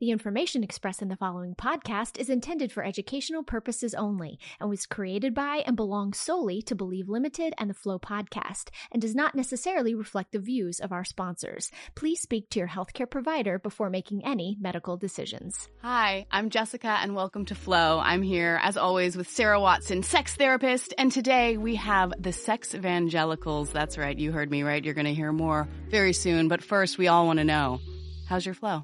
The information expressed in the following podcast is intended for educational purposes only and was created by and belongs solely to Believe Limited and the Flow podcast and does not necessarily reflect the views of our sponsors. Please speak to your healthcare provider before making any medical decisions. Hi, I'm Jessica and welcome to Flow. I'm here as always with Sarah Watson, sex therapist, and today we have the Sexvangelicals. That's right, you heard me right. You're going to hear more very soon, but first we all want to know, how's your flow?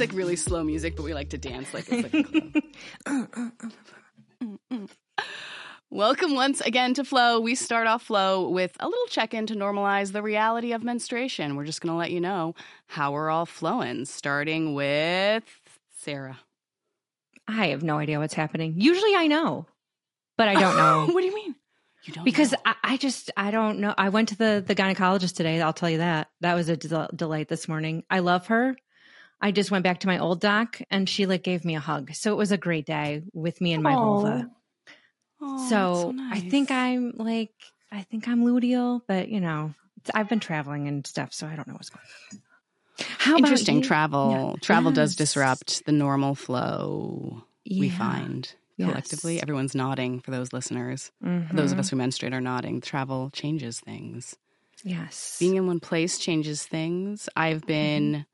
It's like really slow music, but we like to dance like it's like a Welcome once again to Flow. We start off Flow with a little check in to normalize the reality of menstruation. We're just going to let you know how we're all flowing, starting with Sarah. I have no idea what's happening. Usually I know, but I don't know. what do you mean? You don't because. I, I just I don't know. I went to the the gynecologist today. I'll tell you that that was a del- delight this morning. I love her. I just went back to my old doc and she like gave me a hug. So it was a great day with me and my vulva. Oh, so that's I think I'm like I think I'm luteal, but you know it's, I've been traveling and stuff, so I don't know what's going on. How interesting you? travel. Yeah. Travel does disrupt the normal flow we find collectively. Yes. Everyone's nodding for those listeners. For those of Mhm. us who menstruate are nodding. Travel changes things. yes, Being in one place changes things. I've been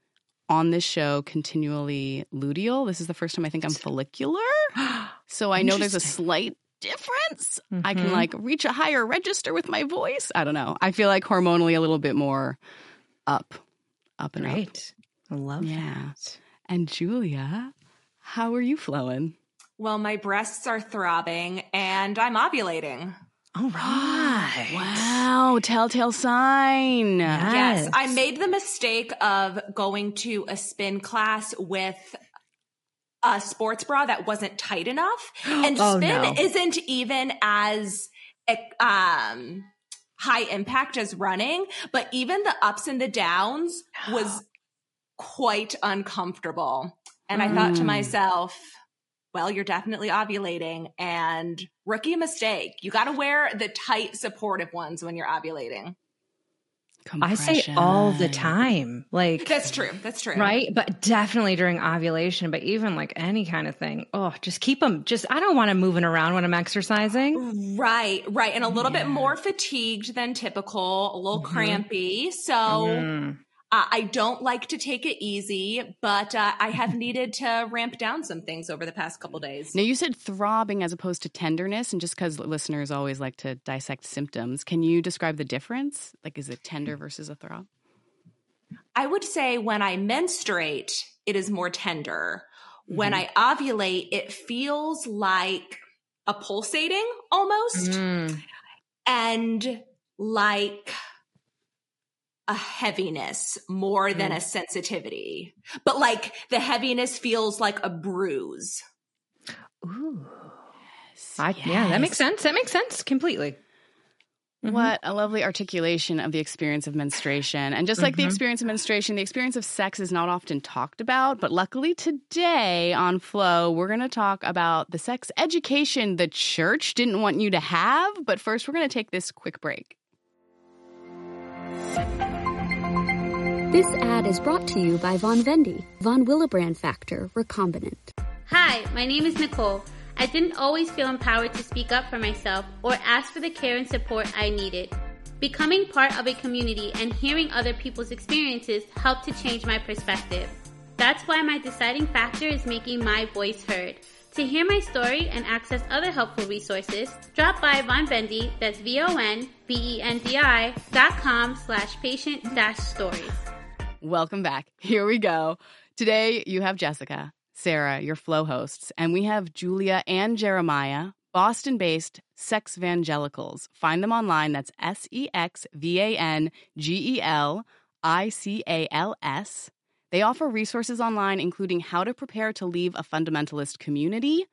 on this show continually luteal. This is the first time I think I'm follicular. So I know there's a slight difference. I can Mhm. like reach a higher register with my voice. I don't know. I feel like hormonally a little bit more up, up and up. I love Yeah. that. And Julia, how are you flowing? Well, my breasts are throbbing and I'm ovulating. All right. Wow, telltale sign. Yes, Yes. I made the mistake of going to a spin class with a sports bra that wasn't tight enough. And Oh, spin no. isn't even as um high impact as running, but even the ups and the downs was quite uncomfortable. And I thought to Mm. myself, well, you're definitely ovulating and rookie mistake. You got to wear the tight supportive ones when you're ovulating. I say all the time, like That's true. That's true. right, but definitely during ovulation. But even like any kind of thing, oh, just keep them. Just I don't want them moving around when I'm exercising. Right, right. And a little Yeah. bit more fatigued than typical, a little Mhm. crampy. So Mm. Uh, I don't like to take it easy, but uh, I have needed to ramp down some things over the past couple days. Now, you said throbbing as opposed to tenderness, and just because listeners always like to dissect symptoms, can you describe the difference? Like, is it tender versus a throb? I would say when I menstruate, it is more tender. When Mm-hmm. I ovulate, it feels like a pulsating almost Mm. and like a heaviness more than Mm. a sensitivity. But like the heaviness feels like a bruise. Ooh. I, Yeah, that makes sense. That makes sense completely. Mhm. What a lovely articulation of the experience of menstruation. And just like the Mhm. experience of menstruation, the experience of sex is not often talked about. But luckily, today on Flow, we're going to talk about the sex education the church didn't want you to have. But first, we're going to take this quick break. This ad is brought to you by Vonvendi, Von Willebrand Factor Recombinant. Hi, my name is Nicole. I didn't always feel empowered to speak up for myself or ask for the care and support I needed. Becoming part of a community and hearing other people's experiences helped to change my perspective. That's why my deciding factor is making my voice heard. To hear my story and access other helpful resources, drop by Vonvendi, that's V-O-N-V-E-N-D-I dot com slash patient dash stories. Welcome back. Here we go. Today, you have Jessica, Sarah, your Flow hosts, and we have Julia and Jeremiah, Boston based Sexvangelicals. Find them online. That's S E X V A N G E L I C A L S. They offer resources online, including how to prepare to leave a fundamentalist community.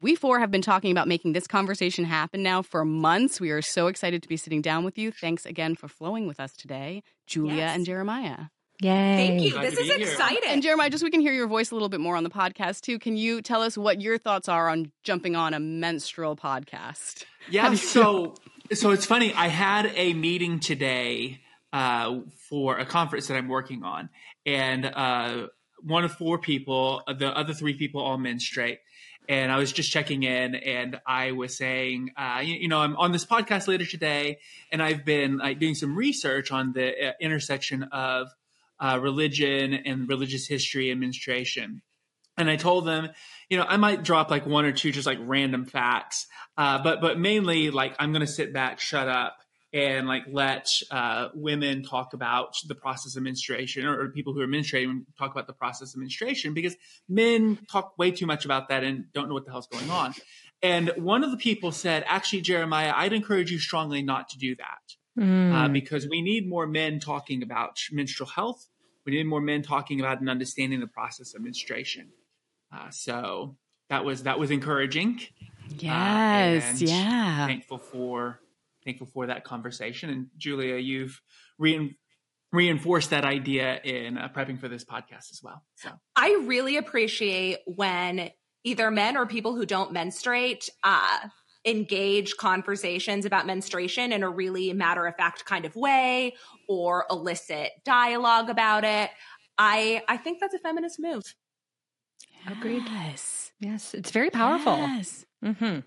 We four have been talking about making this conversation happen now for months. We are so excited to be sitting down with you. Thanks again for flowing with us today, Julia Yes. and Jeremiah. Yay. Thank you. Glad This is be here. exciting. And Jeremiah, just so we can hear your voice a little bit more on the podcast too. Can you tell us what your thoughts are on jumping on a menstrual podcast? Yeah, so so it's funny. I had a meeting today uh, for a conference that I'm working on, and uh, one of four people, the other three people all menstruate. And I was just checking in, and I was saying, uh, you, you, know, I'm on this podcast later today, and I've been like, doing some research on the uh, intersection of uh, religion and religious history and menstruation. And I told them, you know, I might drop like one or two just like random facts, uh, but but mainly like I'm going to sit back, shut up, and like let uh, women talk about the process of menstruation or, or, people who are menstruating talk about the process of menstruation because men talk way too much about that and don't know what the hell's going on. And one of the people said, actually, Jeremiah, I'd encourage you strongly not to do that mm. uh, because we need more men talking about menstrual health. We need more men talking about and understanding the process of menstruation. Uh, so that was that was encouraging. Uh, yes, yeah. Thankful for thankful for that conversation. And Julia, you've re- reinforced that idea in uh, prepping for this podcast as well. So I really appreciate when either men or people who don't menstruate uh, engage conversations about menstruation in a really matter of fact kind of way or elicit dialogue about it. I I think that's a feminist move. Yes. Agreed. Yes. Yes, it's very powerful. Yes. Mm-hmm.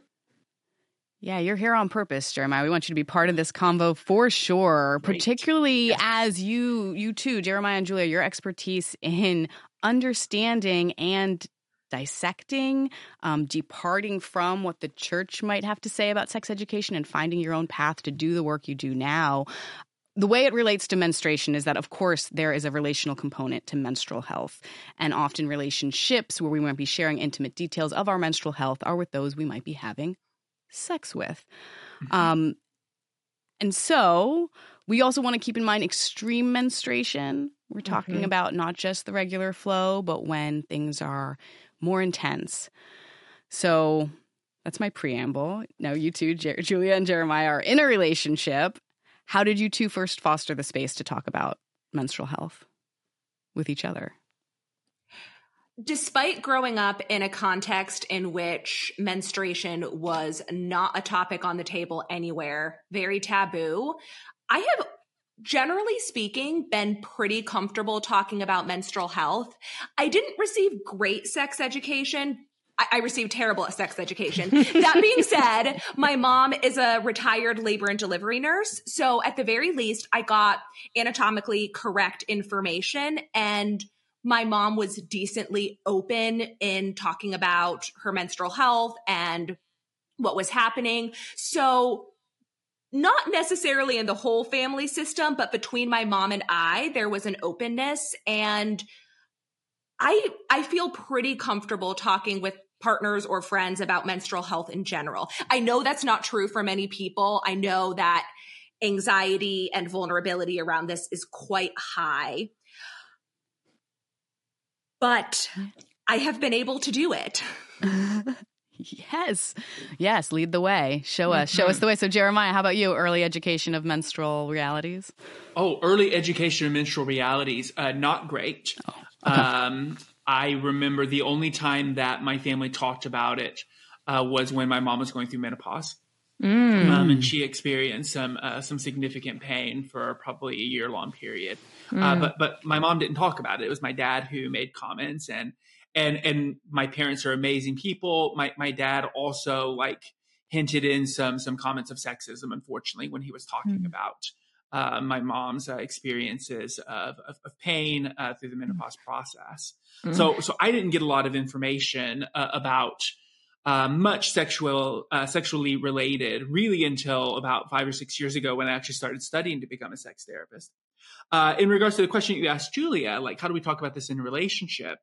Yeah, you're here on purpose, Jeremiah. We want you to be part of this convo for sure, Great. particularly yes. as you you too, Jeremiah and Julia, your expertise in understanding and dissecting, um, departing from what the church might have to say about sex education and finding your own path to do the work you do now. The way it relates to menstruation is that, of course, there is a relational component to menstrual health. And often relationships where we might be sharing intimate details of our menstrual health are with those we might be having sex with. Mm-hmm. Um, and so we also want to keep in mind extreme menstruation. We're talking mm-hmm. about not just the regular flow, but when things are more intense. So that's my preamble. Now, you two, Jer- Julia and Jeremiah, are in a relationship. How did you two first foster the space to talk about menstrual health with each other? Despite growing up in a context in which menstruation was not a topic on the table anywhere, very taboo, I have generally speaking, been pretty comfortable talking about menstrual health. I didn't receive great sex education. I, I received terrible sex education. that being said, my mom is a retired labor and delivery nurse. So at the very least, I got anatomically correct information and my mom was decently open in talking about her menstrual health and what was happening. So not necessarily in the whole family system, but between my mom and I, there was an openness and I I feel pretty comfortable talking with partners or friends about menstrual health in general. I know that's not true for many people. I know that anxiety and vulnerability around this is quite high but I have been able to do it. yes. Yes. Lead the way. Show us. Mm-hmm. Show us the way. So, Jeremiah, how about you? Early education of menstrual realities? Oh, early education of menstrual realities. Uh, not great. Oh, okay. um, I remember the only time that my family talked about it uh, was when my mom was going through menopause. Mm. Um, and she experienced some uh, some significant pain for probably a year long period. Uh, mm. Uh, but but my mom didn't talk about it. It was my dad who made comments, and and and my parents are amazing people. My my dad also like hinted in some some comments of sexism, unfortunately, when he was talking mm. about uh, my mom's uh, experiences of, of, of pain uh, through the menopause process. Mm. So so I didn't get a lot of information uh, about uh, much sexual, uh, sexually related, really until about five or six years ago when I actually started studying to become a sex therapist. Uh, in regards to the question you asked Julia, like how do we talk about this in a relationship?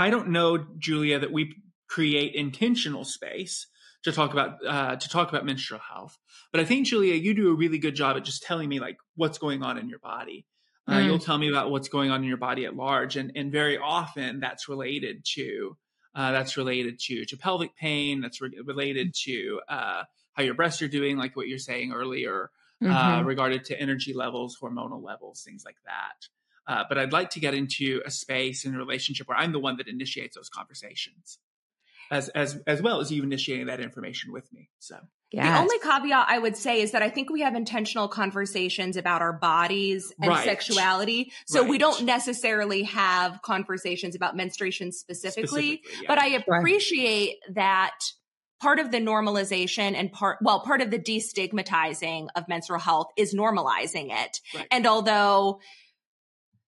I don't know, Julia, that we create intentional space to talk about uh, to talk about menstrual health. But I think Julia, you do a really good job at just telling me like what's going on in your body. Uh, mm. You'll tell me about what's going on in your body at large, and and very often that's related to uh, that's related to to pelvic pain. That's re- related to uh, how your breasts are doing, like what you're saying earlier, uh, mm-hmm. uh, regarded to energy levels, hormonal levels, things like that. Uh, but I'd like to get into a space and a relationship where I'm the one that initiates those conversations, as as as well as you initiating that information with me. So Yes. The only caveat I would say is that I think we have intentional conversations about our bodies and Right. sexuality. So we don't necessarily have conversations about menstruation specifically, Specifically, yeah. but I appreciate that part of the normalization and part, well, part of the destigmatizing of menstrual health is normalizing it. Right. And although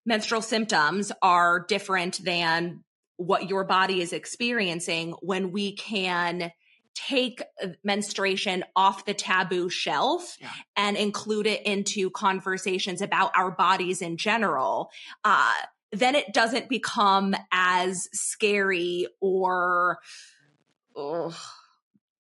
menstrual symptoms are different than what your body is experiencing, when we can take menstruation off the taboo shelf Yeah. and include it into conversations about our bodies in general, uh, then it doesn't become as scary or, ugh,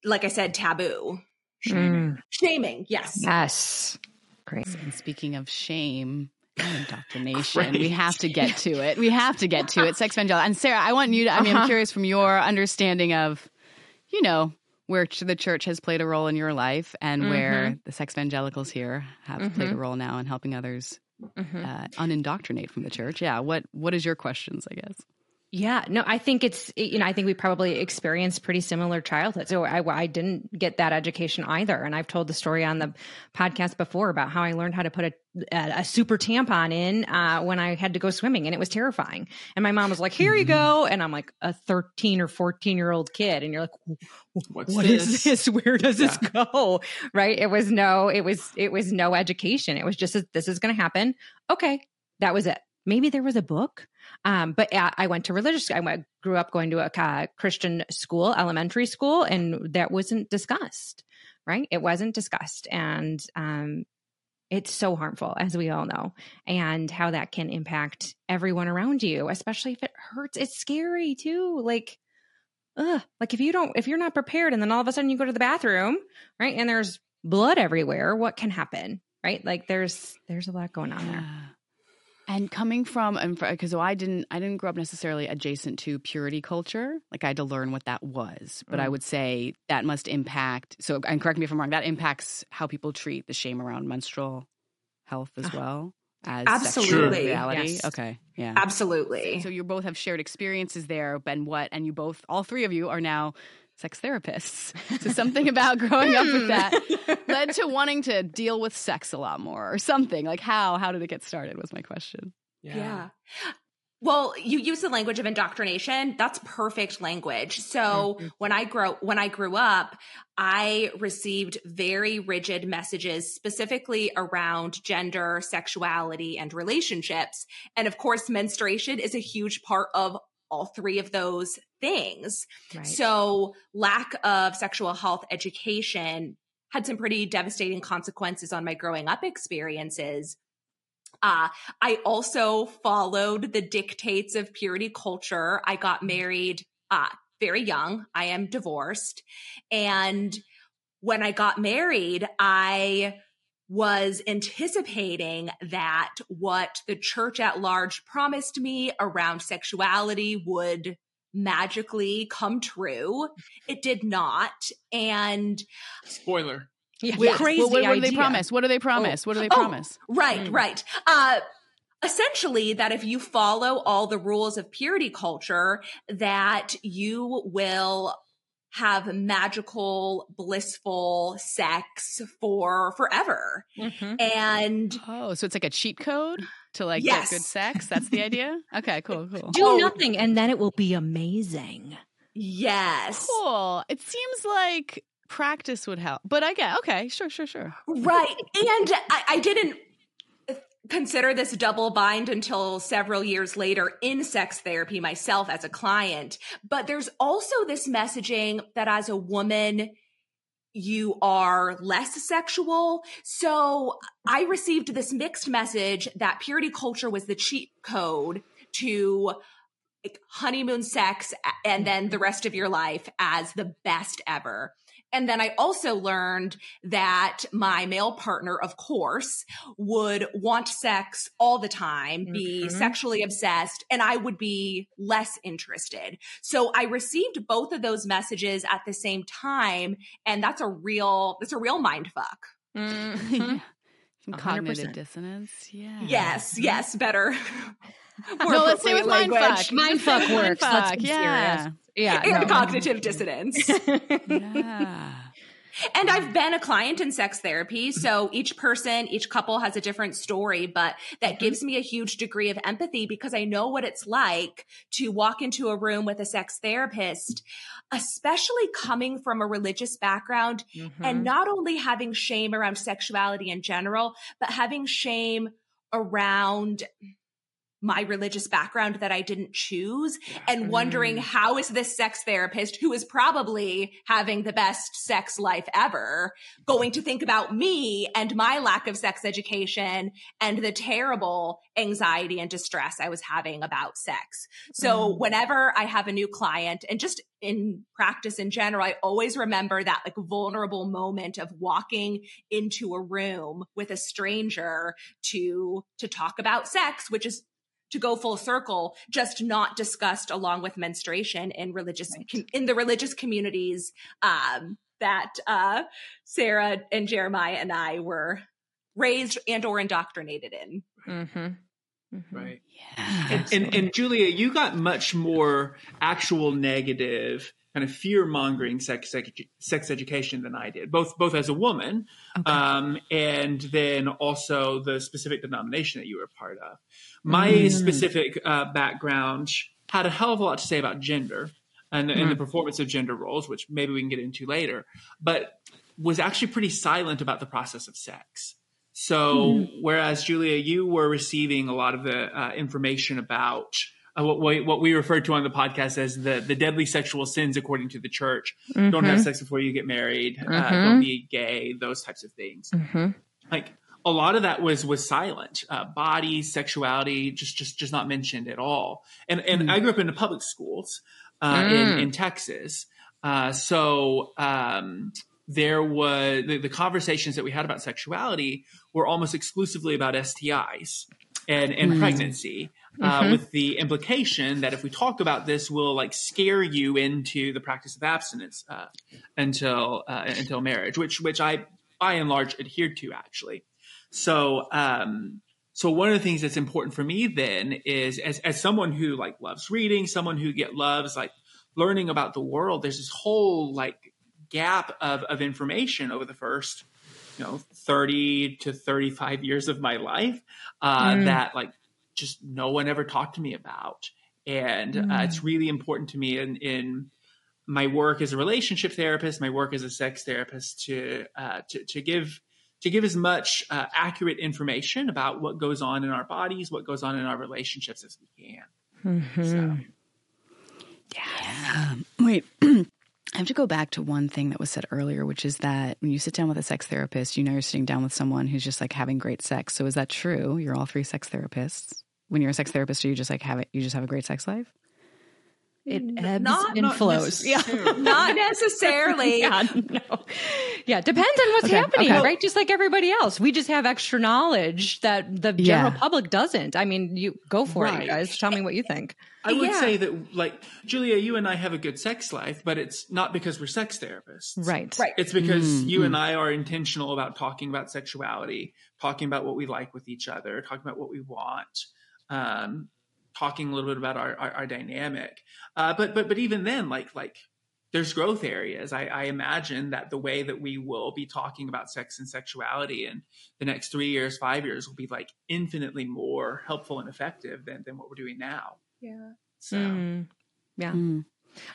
like I said, taboo. Mm, Shaming, yes. yes. Great. And speaking of shame indoctrination, we have to get to it. We have to get to it. Sexvangelical. And Sarah, I want you to, I mean, I'm Uh-huh. curious from your understanding of, you know, where the church has played a role in your life and where the Sexvangelicals here have played a role now in helping others Mhm. uh, unindoctrinate from the church. Yeah. What What is your questions, I guess? Yeah, no, I think it's you know I think we probably experienced pretty similar childhood. So I, I didn't get that education either, and I've told the story on the podcast before about how I learned how to put a a, a super tampon in uh, when I had to go swimming, and it was terrifying. And my mom was like, "Here you go," and I'm like a 13 or 14 year old kid, and you're like, What's "What is this? this? Where does this go?" Right? It was no, it was it was no education. It was just this is going to happen. Okay, that was it. Maybe there was a book. Um, but I I went to religious. I went, grew up going to a Christian school, elementary school, and that wasn't discussed. Right? It wasn't discussed, and um, it's so harmful, as we all know, and how that can impact everyone around you, especially if it hurts. It's scary too. Like, ugh, like if you don't, if you're not prepared, and then all of a sudden you go to the bathroom, right, and there's blood everywhere, what can happen? Right? Like, there's there's a lot going on there. Yeah. And coming from, and because I didn't, I didn't grow up necessarily adjacent to purity culture. Like I had to learn what that was. But I Mm. would say that must impact. So, and correct me if I'm wrong. That impacts how people treat the shame around menstrual health as Uh, well as Absolutely. reality. Yes. Okay, yeah. Absolutely. So you both have shared experiences there, Ben. what, and you both, all three of you, are now sex therapists. So something about growing up with that led to wanting to deal with sex a lot more, or something like how? How did it get started? Was my question. Yeah. Well, you use the language of indoctrination. That's perfect language. So Mhm. when I grow, when I grew up, I received very rigid messages specifically around gender, sexuality, and relationships. And of course, menstruation is a huge part of all three of those things. Right. So lack of sexual health education had some pretty devastating consequences on my growing up experiences. Uh, I also followed the dictates of purity culture. I got married uh, very young. I am divorced. And when I got married, I was anticipating that what the church at large promised me around sexuality would magically come true. It did not. And Spoiler. yeah, Wait, crazy well, what, what do they promise? What do they promise? What do they Oh. promise? Right, Mm. right. Uh, essentially that if you follow all the rules of purity culture, that you will have magical, blissful sex for forever. Mhm. And Oh, so it's like a cheat code to like Yes. get good sex. That's the idea. Okay, cool, cool. Do Oh. nothing, and then it will be amazing. yes, Cool. It seems like practice would help, but I get okay. Sure, sure, sure. right. And I, I didn't consider this double bind until several years later in sex therapy myself as a client. But there's also this messaging that as a woman, you are less sexual. So I received this mixed message that purity culture was the cheat code to like, honeymoon sex and then the rest of your life as the best ever. And then I also learned that my male partner, of course, would want sex all the time, be Mhm. sexually obsessed, and I would be less interested. So I received both of those messages at the same time, and that's a real, that's a real mind fuck. Mm-hmm. Yeah. Some 100%. cognitive dissonance. Yeah. Yes, yes, better. No, let's say with language. fuck. Mind Just fuck works. Let's be yeah. serious. Yeah, And no. cognitive dissonance. Yeah. And I've been a client in sex therapy. So each person, each couple has a different story, but that gives me a huge degree of empathy because I know what it's like to walk into a room with a sex therapist, especially coming from a religious background Mm-hmm. and not only having shame around sexuality in general, but having shame around my religious background that I didn't choose and wondering mm. how is this sex therapist who is probably having the best sex life ever going to think about me and my lack of sex education and the terrible anxiety and distress I was having about sex. So mm. whenever I have a new client and just in practice in general, I always remember that like vulnerable moment of walking into a room with a stranger to to talk about sex, which is to go full circle, just not discussed along with menstruation in religious com- in the religious communities um, that uh, Sarah and Jeremiah and I were raised and or indoctrinated in. Mm-hmm. Right. Yeah. And, and, and Julia, you got much more actual negative kind of fear mongering sex, sex sex education than I did, both both as a woman, um, and then also the specific denomination that you were a part of. My specific uh, background had a hell of a lot to say about gender and, and the performance of gender roles, which maybe we can get into later, but was actually pretty silent about the process of sex. So, whereas Julia, you were receiving a lot of the uh, information about uh, what, we, what we referred to on the podcast as the, the deadly sexual sins according to the church. Don't have sex before you get married. Uh, don't be gay. Those types of things. Like a lot of that was was silent. Uh, body, sexuality, just just just not mentioned at all. And and I grew up in the public schools uh, in in Texas. Uh, so um, there was the, the conversations that we had about sexuality were almost exclusively about STIs and and pregnancy. Uh, with the implication that if we talk about this, we'll like scare you into the practice of abstinence uh, until uh, until marriage, which which I by and large adhered to actually. So um, so one of the things that's important for me then is as as someone who like loves reading, someone who get loves like learning about the world. There's this whole like gap of of information over the first you know 30 to 35 years of my life uh, that like just no one ever talked to me about. And uh, it's really important to me in in my work as a relationship therapist my work as a sex therapist to uh, to, to give to give as much uh, accurate information about what goes on in our bodies what goes on in our relationships as we can. So. Yeah. Wait. I have to go back to one thing that was said earlier, which is that when you sit down with a sex therapist, you know you're sitting down with someone who's just like having great sex. So is that true? You're all three sex therapists. When you're a sex therapist, are you just like have it? You just have a great sex life? It ebbs not- and not flows. Yeah. Not necessarily. yeah, no. Yeah, depends on what's Okay, happening, okay. right? Just like everybody else. We just have extra knowledge that the general Yeah. public doesn't. I mean, you go for it, Right. you guys. Tell me what you think. I would Yeah. say that, like, Julia, you and I have a good sex life, but it's not because we're sex therapists. Right. Right. It's because Mm, you and I are intentional about talking about sexuality, talking about what we like with each other, talking about what we want, um, talking a little bit about our, our, our dynamic. Uh, but but but even then, like like there's growth areas. I, I imagine that the way that we will be talking about sex and sexuality in the next three years, five years will be like infinitely more helpful and effective than than what we're doing now. Yeah. So. Mm. Yeah. Mm.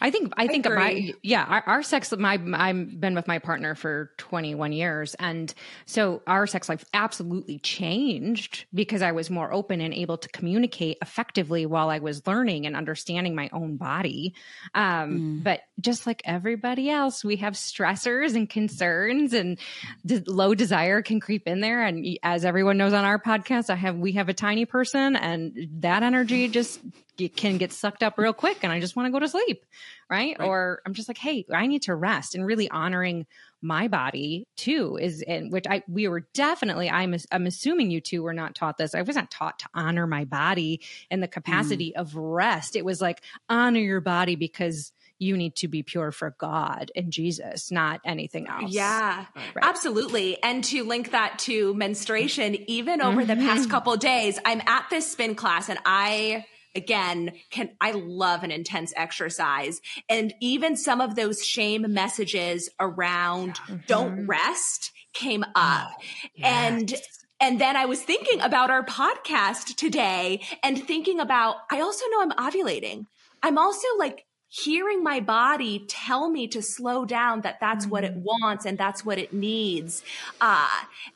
I think I think my yeah our, our sex my I've been with my partner for 21 years. And so our sex life absolutely changed because I was more open and able to communicate effectively while I was learning and understanding my own body. Um but just like everybody else we have stressors and concerns and de- low desire can creep in there. And as everyone knows on our podcast I have we have a tiny person and that energy just it can get sucked up real quick and I just want to go to sleep. Right? Right. Or I'm just like, hey, I need to rest and really honoring my body too is in which I we were definitely I'm I'm assuming you two were not taught this. I was not taught to honor my body in the capacity of rest. It was like honor your body because you need to be pure for God and Jesus, not anything else. Yeah, Right. absolutely. And to link that to menstruation, even over the Mm-hmm. past couple days, I'm at this spin class and I again can I love an intense exercise and even some of those shame messages around mm-hmm. don't rest came up oh, yes. and and then I was thinking about our podcast today and thinking about, I also know I'm ovulating. I'm also like hearing my body tell me to slow down that that's what it mm-hmm. wants and that's what it needs. Uh,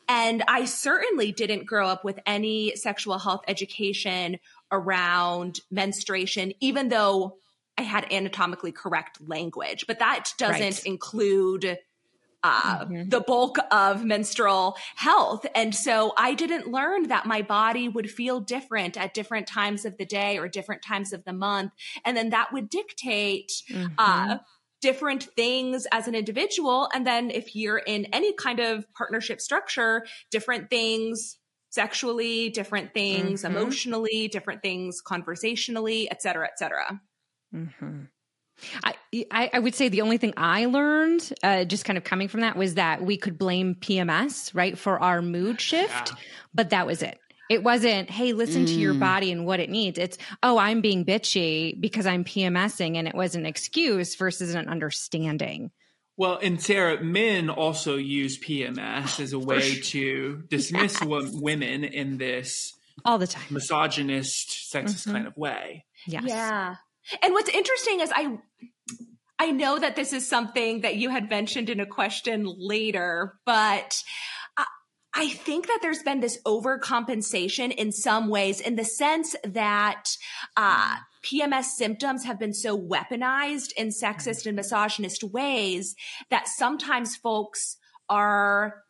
and I certainly didn't grow up with any sexual health education around menstruation, even though I had anatomically correct language, but that doesn't right. include uh, mm-hmm. the bulk of menstrual health. And so I didn't learn that my body would feel different at different times of the day or different times of the month. And then that would dictate, mm-hmm. uh, different things as an individual. And then if you're in any kind of partnership structure, different things sexually, different things mm-hmm. emotionally, different things conversationally, et cetera, et cetera. Mm-hmm. I, I, I would say the only thing I learned, uh, just kind of coming from that, was that we could blame PMS, right, for our mood shift, yeah. but that was it. It wasn't, hey, listen mm. to your mm. body and what it needs. It's, oh, I'm being bitchy because I'm PMSing, and it was an excuse versus an understanding. Well, and Sarah, men also use PMS as a way to dismiss yes. women in this all the time misogynist, sexist mm-hmm. kind of way. Yes. Yeah. And what's interesting is I I know that this is something that you had mentioned in a question later, but I think that there's been this overcompensation in some ways in the sense that uh, PMS symptoms have been so weaponized in sexist and misogynist ways that sometimes folks are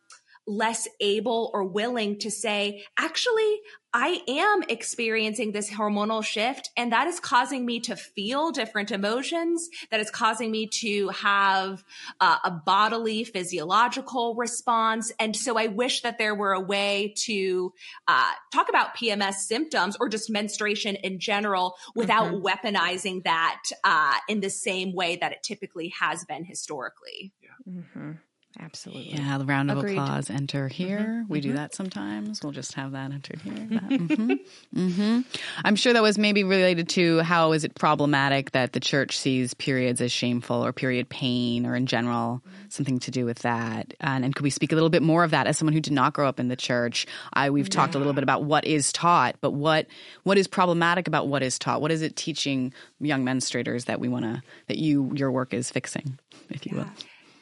less able or willing to say, actually, I am experiencing this hormonal shift and that is causing me to feel different emotions. That is causing me to have uh, a bodily physiological response. And so I wish that there were a way to uh, talk about PMS symptoms or just menstruation in general without mm-hmm. weaponizing that uh, in the same way that it typically has been historically. Yeah. Mm-hmm. Absolutely. Yeah, the round of Agreed. applause enter mm-hmm. here. Mm-hmm. We mm-hmm. do that sometimes. We'll just have that entered here. That. Mm-hmm. mm-hmm. I'm sure that was maybe related to how is it problematic that the church sees periods as shameful or period pain or in general something to do with that. And, and could we speak a little bit more of that as someone who did not grow up in the church? I we've yeah. talked a little bit about what is taught, but what what is problematic about what is taught? What is it teaching young menstruators that we want to that you your work is fixing, if you yeah. will?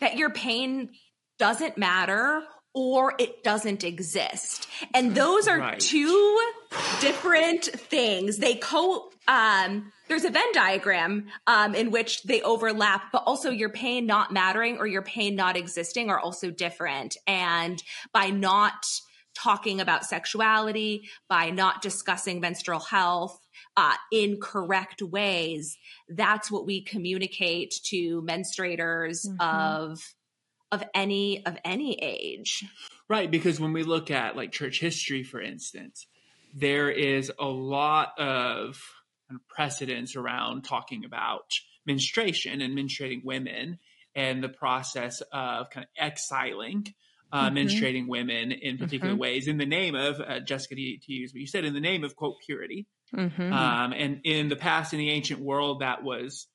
That your pain doesn't matter or it doesn't exist. And those are right. two different things. They co, um, there's a Venn diagram, um, in which they overlap, but also your pain not mattering or your pain not existing are also different. And by not talking about sexuality, by not discussing menstrual health, uh, in correct ways, that's what we communicate to menstruators mm-hmm. of of any of any age. Right, because when we look at like church history, for instance, there is a lot of precedence around talking about menstruation and menstruating women and the process of kind of exiling uh, mm-hmm. menstruating women in particular mm-hmm. ways in the name of uh, Jessica to, to, use what you said in the name of quote purity. Mm-hmm. Um, and in the past, in the ancient world, that was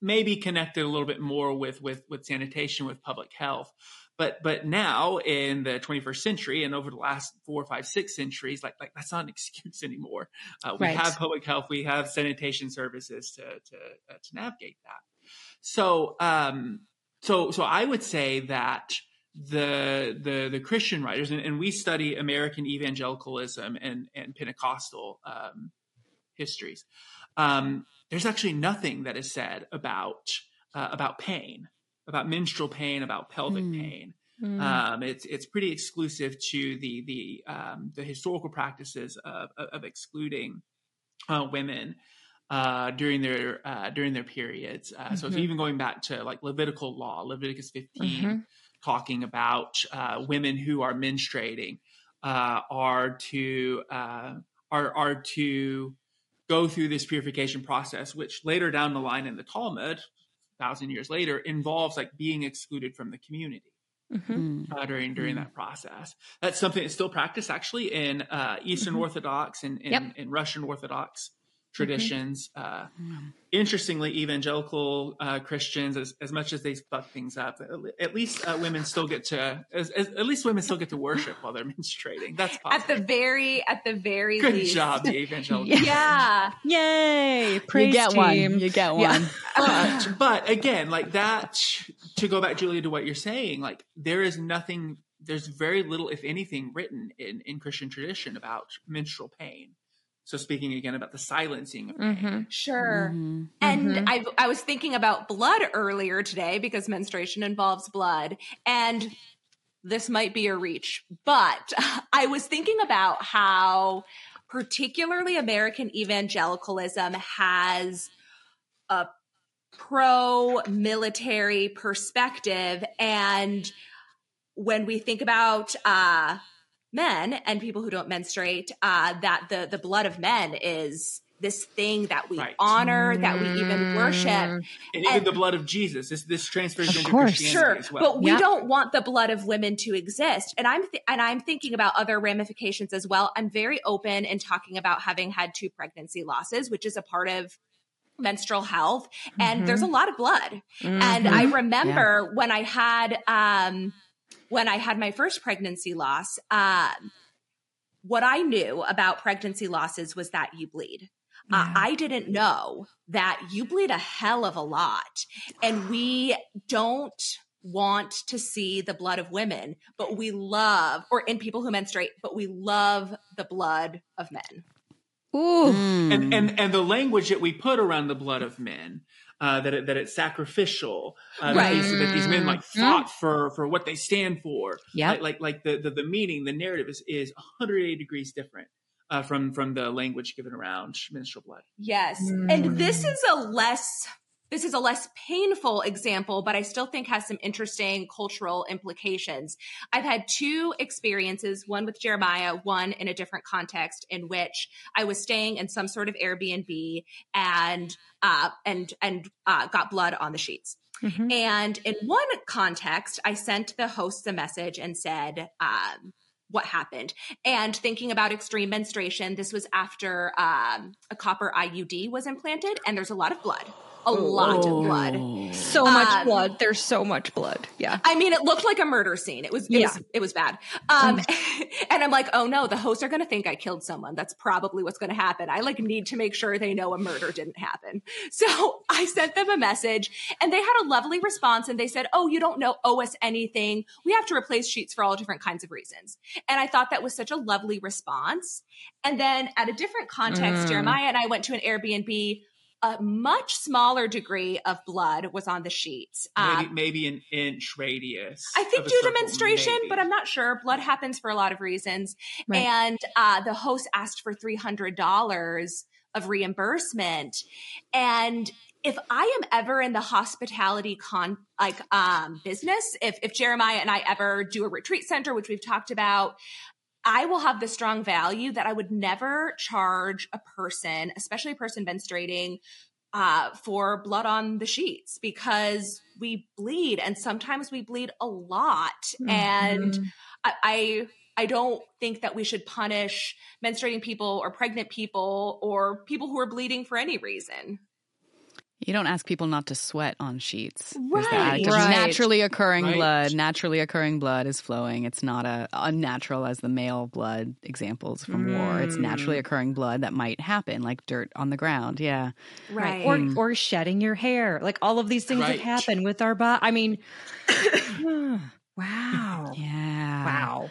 maybe connected a little bit more with with with sanitation, with public health. But but now in the 21st century and over the last four, five, six centuries, like like that's not an excuse anymore. Uh, we right. have public health, we have sanitation services to to uh, to navigate that. So um so so I would say that the the the Christian writers and, and we study American evangelicalism and and Pentecostal um, histories. Um, there's actually nothing that is said about uh, about pain, about menstrual pain, about pelvic mm. pain. Mm. Um, it's it's pretty exclusive to the the um, the historical practices of, of excluding uh, women uh, during their uh, during their periods. Uh, mm-hmm. So, so, even going back to like Levitical law, Leviticus 15, mm-hmm. Talking about uh, women who are menstruating uh, are to are are to go through this purification process, which later down the line in the Talmud, thousand years later, involves like being excluded from the community. Mm-hmm. Uh, during during mm-hmm. that process, that's something that's still practiced actually in uh, Eastern mm-hmm. Orthodox and in, yep. in, Russian Orthodox traditions. Uh, interestingly, evangelical uh, Christians, as, as much as they fuck things up, at least uh, women still get to, as, as, at least women still get to worship while they're menstruating. That's at the very, at the very good least. job, the evangelical. yeah. Yay! Praise you get team. one. You get one. but but again, like that. To go back, Julia, to what you're saying, like there is nothing. There's very little, if anything, written in in Christian tradition about menstrual pain. So speaking again about the silencing of pain. Mhm. Sure. Mhm. And Mhm. I, I was thinking about blood earlier today because menstruation involves blood. And this might be a reach, but I was thinking about how particularly American evangelicalism has a pro military perspective. And when we think about, uh, men and people who don't menstruate, uh, that the, the blood of men is this thing that we Right. honor, that we even worship. And even the blood of Jesus. This this transfers Of into course. Christianity Sure, as well. but we Yeah. don't want the blood of women to exist. And I'm th- and I'm thinking about other ramifications as well. I'm very open in talking about having had two pregnancy losses, which is a part of menstrual health. And there's a lot of blood. And I remember when I had um when I had my first pregnancy loss, um what I knew about pregnancy losses was that you bleed. Uh, I didn't know that you bleed a hell of a lot. And we don't want to see the blood of women, but we love, or in people who menstruate, but we love the blood of men. Ooh. Mm. and and and the language that we put around the blood of men uh, that it, that it's sacrificial uh, that, Right. these, that these men like fought for for what they stand for. Yeah, like like, like the, the the meaning the narrative is is 180 degrees different uh, from from the language given around menstrual blood. Yes. And this is a less this is a less painful example, but I still think has some interesting cultural implications. I've had two experiences, one with Jeremiah, one in a different context in which I was staying in some sort of Airbnb and uh and and uh got blood on the sheets. Mhm. And in one context, I sent the hosts a message and said, um, what happened. And thinking about extreme menstruation, this was after um, a copper IUD was implanted, and there's a lot of blood, a lot of blood. So much Um, blood. There's so much blood. Yeah. I mean, it looked like a murder scene. It was, it Yeah. was, it was bad. Um, and I'm like, oh no, the hosts are going to think I killed someone. That's probably what's going to happen. I like need to make sure they know a murder didn't happen. So I sent them a message and they had a lovely response and they said, oh, you don't know, owe us anything. We have to replace sheets for all different kinds of reasons. And I thought that was such a lovely response. And then at a different context, Mm. Jeremiah and I went to an Airbnb. A much smaller degree of blood was on the sheets. maybe Um, maybe an inch radius I think due to menstruation, maybe. but I'm not sure. Blood happens for a lot of reasons. Right. And uh, the host asked for $300 of reimbursement. And if I am ever in the hospitality con like um business, if if Jeremiah and I ever do a retreat center, which we've talked about, I will have the strong value that I would never charge a person, especially a person menstruating, uh, for blood on the sheets because we bleed and sometimes we bleed a lot. And Mhm. I, I I don't think that we should punish menstruating people or pregnant people or people who are bleeding for any reason. You don't ask people not to sweat on sheets. Right. that. 'Cause Right. Naturally occurring Right. blood, naturally occurring blood is flowing. It's not a unnatural as the male blood examples from war. It's naturally hmm. occurring blood that might happen, like dirt on the ground. Yeah. Right. Or hmm. or shedding your hair. Like all of these things Right. that happen with our body. I mean, wow. Yeah. Wow.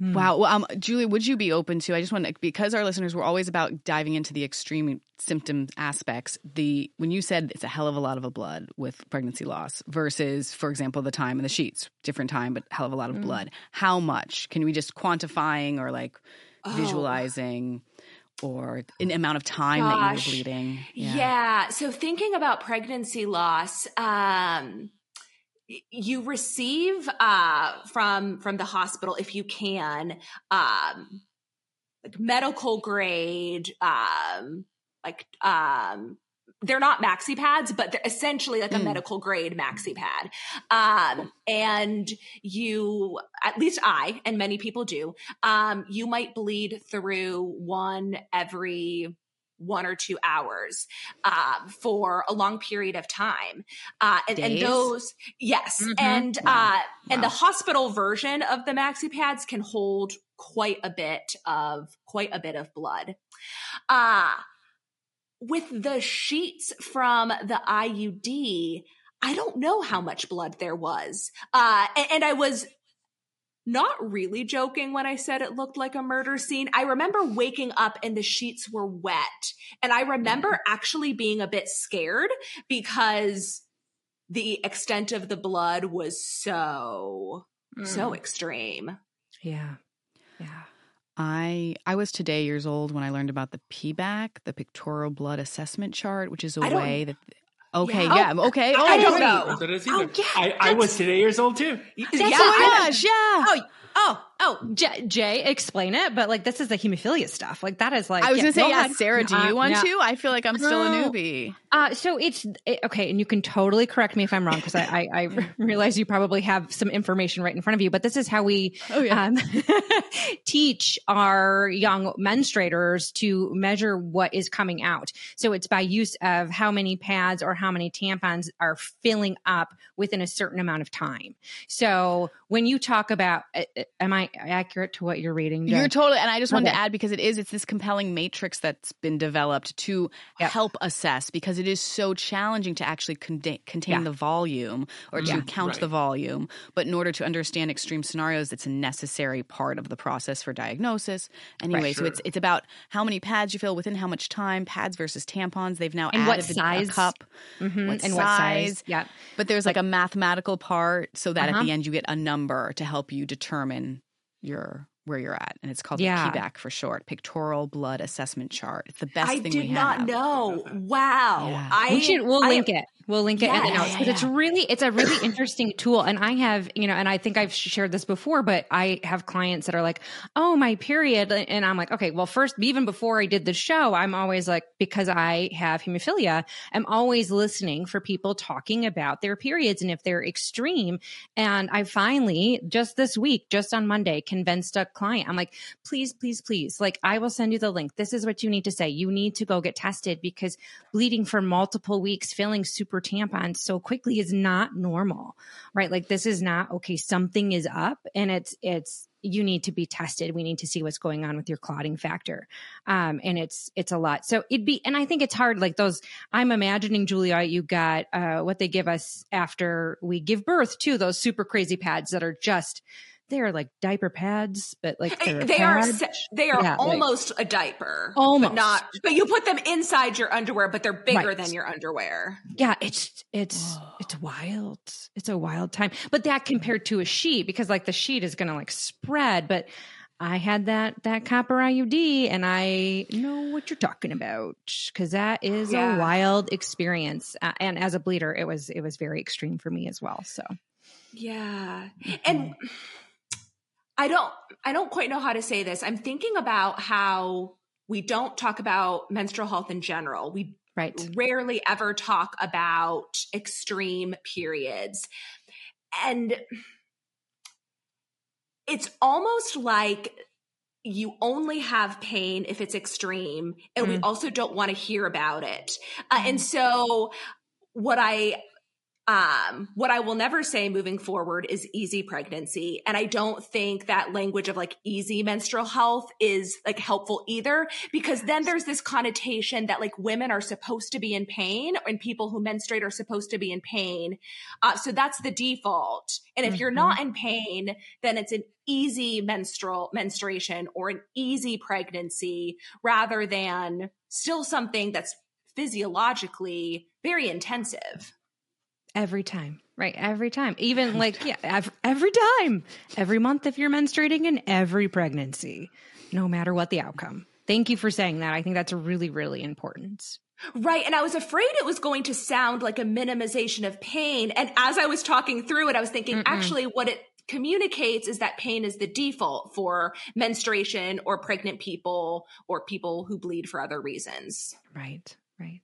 Hmm. Wow. Well, um, Julie, would you be open to? I just want to because our listeners were always about diving into the extreme symptom aspects. The when you said it's a hell of a lot of a blood with pregnancy loss versus, for example, the time in the sheets, different time, but hell of a lot of Mm. blood. How much can we just quantifying or like Oh. visualizing or an amount of time that you were bleeding? Yeah. So thinking about pregnancy loss, um, you receive uh, from from the hospital if you can, um, like medical grade, um, like um, they're not maxi pads, but they're essentially like a Mm. medical grade maxi pad. Um, and you, at least I, and many people do, um, you might bleed through one every one or two hours uh, for a long period of time. Uh, and, and, those, yes. Mm-hmm. And, wow. uh, and the hospital version of the maxi pads can hold quite a bit of, quite a bit of blood. Uh, with the sheets from the IUD, I don't know how much blood there was. Uh, and, and I was not really joking when I said it looked like a murder scene. I remember waking up and the sheets were wet. And I remember mm-hmm. actually being a bit scared because the extent of the blood was so, mm. so extreme. Yeah. Yeah. I I was today years old when I learned about the PBAC, the pictorial blood assessment chart, which is a way that Okay, yeah, yeah. okay. Oh, I don't know. Oh, yeah, I, I was today years old too. yeah, oh my gosh, yeah. Oh, oh, Oh, Jay, Jay, explain it. But like, this is the hemophilia stuff. Like, that is like. I was gonna say, yeah, Sarah, do you uh, want to? I feel like I'm still a newbie. Uh, so it's it, okay, and you can totally correct me if I'm wrong because I, I, I, realize you probably have some information right in front of you. But this is how we oh, yeah. um, teach our young menstruators to measure what is coming out. So it's by use of how many pads or how many tampons are filling up within a certain amount of time. So when you talk about, uh, uh, am I accurate to what you're reading? Jen? You're totally, and I just wanted okay. to add because it is, it's this compelling matrix that's been developed to yep. help assess because it is so challenging to actually contain, contain yeah. the volume or to yeah. count right. the volume. But in order to understand extreme scenarios, it's a necessary part of the process for diagnosis. Anyway, right, sure. so it's it's about how many pads you fill within how much time, pads versus tampons. They've now and added what size? a cup. Mm-hmm. What and size. what size? Yeah. But there's like, like, a mathematical part so that uh-huh. at the end you get a number to help you determine your where you're at, and it's called yeah. the PBAC for short, Pictorial Blood Assessment Chart. It's the best I thing we have. I did not know. Wow, yeah. I we should we'll I, link it. We'll link it yeah, in the notes because yeah, it's really it's a really interesting tool. And I have you know, and I think I've shared this before, but I have clients that are like, "Oh, my period," and I'm like, "Okay, well, first, even before I did the show, I'm always like, because I have hemophilia, I'm always listening for people talking about their periods and if they're extreme. And I finally just this week, just on Monday, convinced a client. I'm like, please, please, please, like I will send you the link. This is what you need to say. You need to go get tested because bleeding for multiple weeks, feeling super tampons so quickly is not normal, right? Like this is not okay. Something is up and it's, it's, you need to be tested. We need to see what's going on with your clotting factor. Um, and it's, it's a lot. So it'd be, and I think it's hard, like those, I'm imagining Julia, you got, uh, what they give us after we give birth to those super crazy pads that are just, they are like diaper pads, but like they are they are yeah, almost like, a diaper, almost but not. But you put them inside your underwear, but they're bigger right. than your underwear. Yeah, it's it's Whoa. it's wild. It's a wild time. But that compared to a sheet, because like the sheet is going to like spread, but. I had that that copper IUD, and I know what you're talking about because that is yeah. a wild experience. Uh, and as a bleeder, it was it was very extreme for me as well. So, yeah, mm-hmm. and I don't I don't quite know how to say this. I'm thinking about how we don't talk about menstrual health in general. We right. rarely ever talk about extreme periods. And it's almost like you only have pain if it's extreme and mm. we also don't want to hear about it. Uh, and mm. so what I um, what I will never say moving forward is easy pregnancy. And I don't think that language of like easy menstrual health is like helpful either, because then there's this connotation that like women are supposed to be in pain and people who menstruate are supposed to be in pain. Uh, so that's the default. And if mm-hmm. you're not in pain, then it's an easy menstrual menstruation or an easy pregnancy rather than still something that's physiologically very intensive. Every time. Right. Every time. Even like, yeah, every, every time. Every month if you're menstruating and every pregnancy, no matter what the outcome. Thank you for saying that. I think that's really, really important. Right. And I was afraid it was going to sound like a minimization of pain. And as I was talking through it, I was thinking Mm-mm. actually what it communicates is that pain is the default for menstruation or pregnant people or people who bleed for other reasons. Right. Right.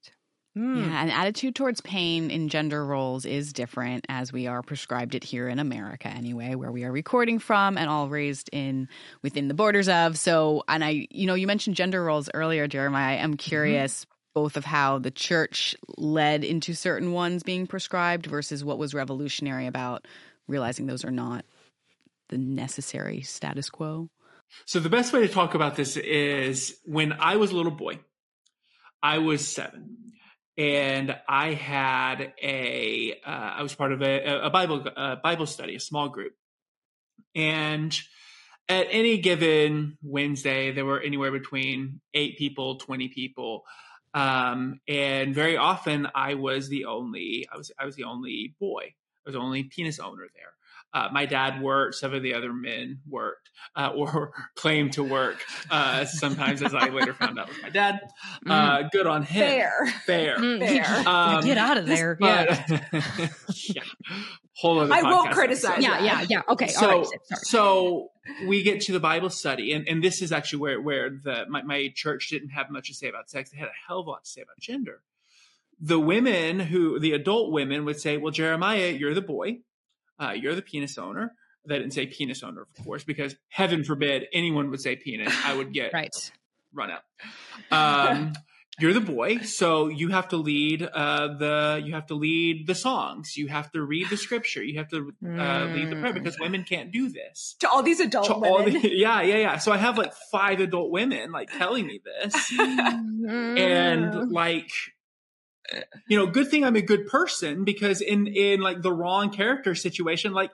Mm. Yeah, and attitude towards pain in gender roles is different as we are prescribed it here in America anyway, where we are recording from and all raised in within the borders of. So, and I, you know, you mentioned gender roles earlier, Jeremiah. I'm curious both of how the church led into certain ones being prescribed versus what was revolutionary about realizing those are not the necessary status quo. So the best way to talk about this is when I was a little boy, I was seven and I had a uh, I was part of a, a Bible a Bible study, a small group, and at any given Wednesday, there were anywhere between eight people, twenty people, um, and very often I was the only I was I was the only boy, I was the only penis owner there. Uh, my dad worked. Some of the other men worked uh, or claimed to work. Uh, sometimes, as I later found out, was my dad. Uh, Mm. good on him. Fair. Fair. Mm, Fair. Um, Get out of there. Yeah. but- yeah. Whole other I won't criticize episode. Yeah, yeah, yeah. Okay. So, all right. So we get to the Bible study, and, and this is actually where where the my, my church didn't have much to say about sex; they had a hell of a lot to say about gender. The women who, the adult women, would say, "Well, Jeremiah, you're the boy, uh, you're the penis owner." They didn't say penis owner, of course, because heaven forbid anyone would say penis. I would get Right. run out. Um, you're the boy, so you have to lead uh, the you have to lead the songs. You have to read the scripture. You have to uh, lead the prayer Mm. because women can't do this. To all these adult To all women. the- yeah, yeah, yeah. So I have like five adult women like telling me this, Mm. and like you know, good thing I'm a good person because in in like the wrong character situation, like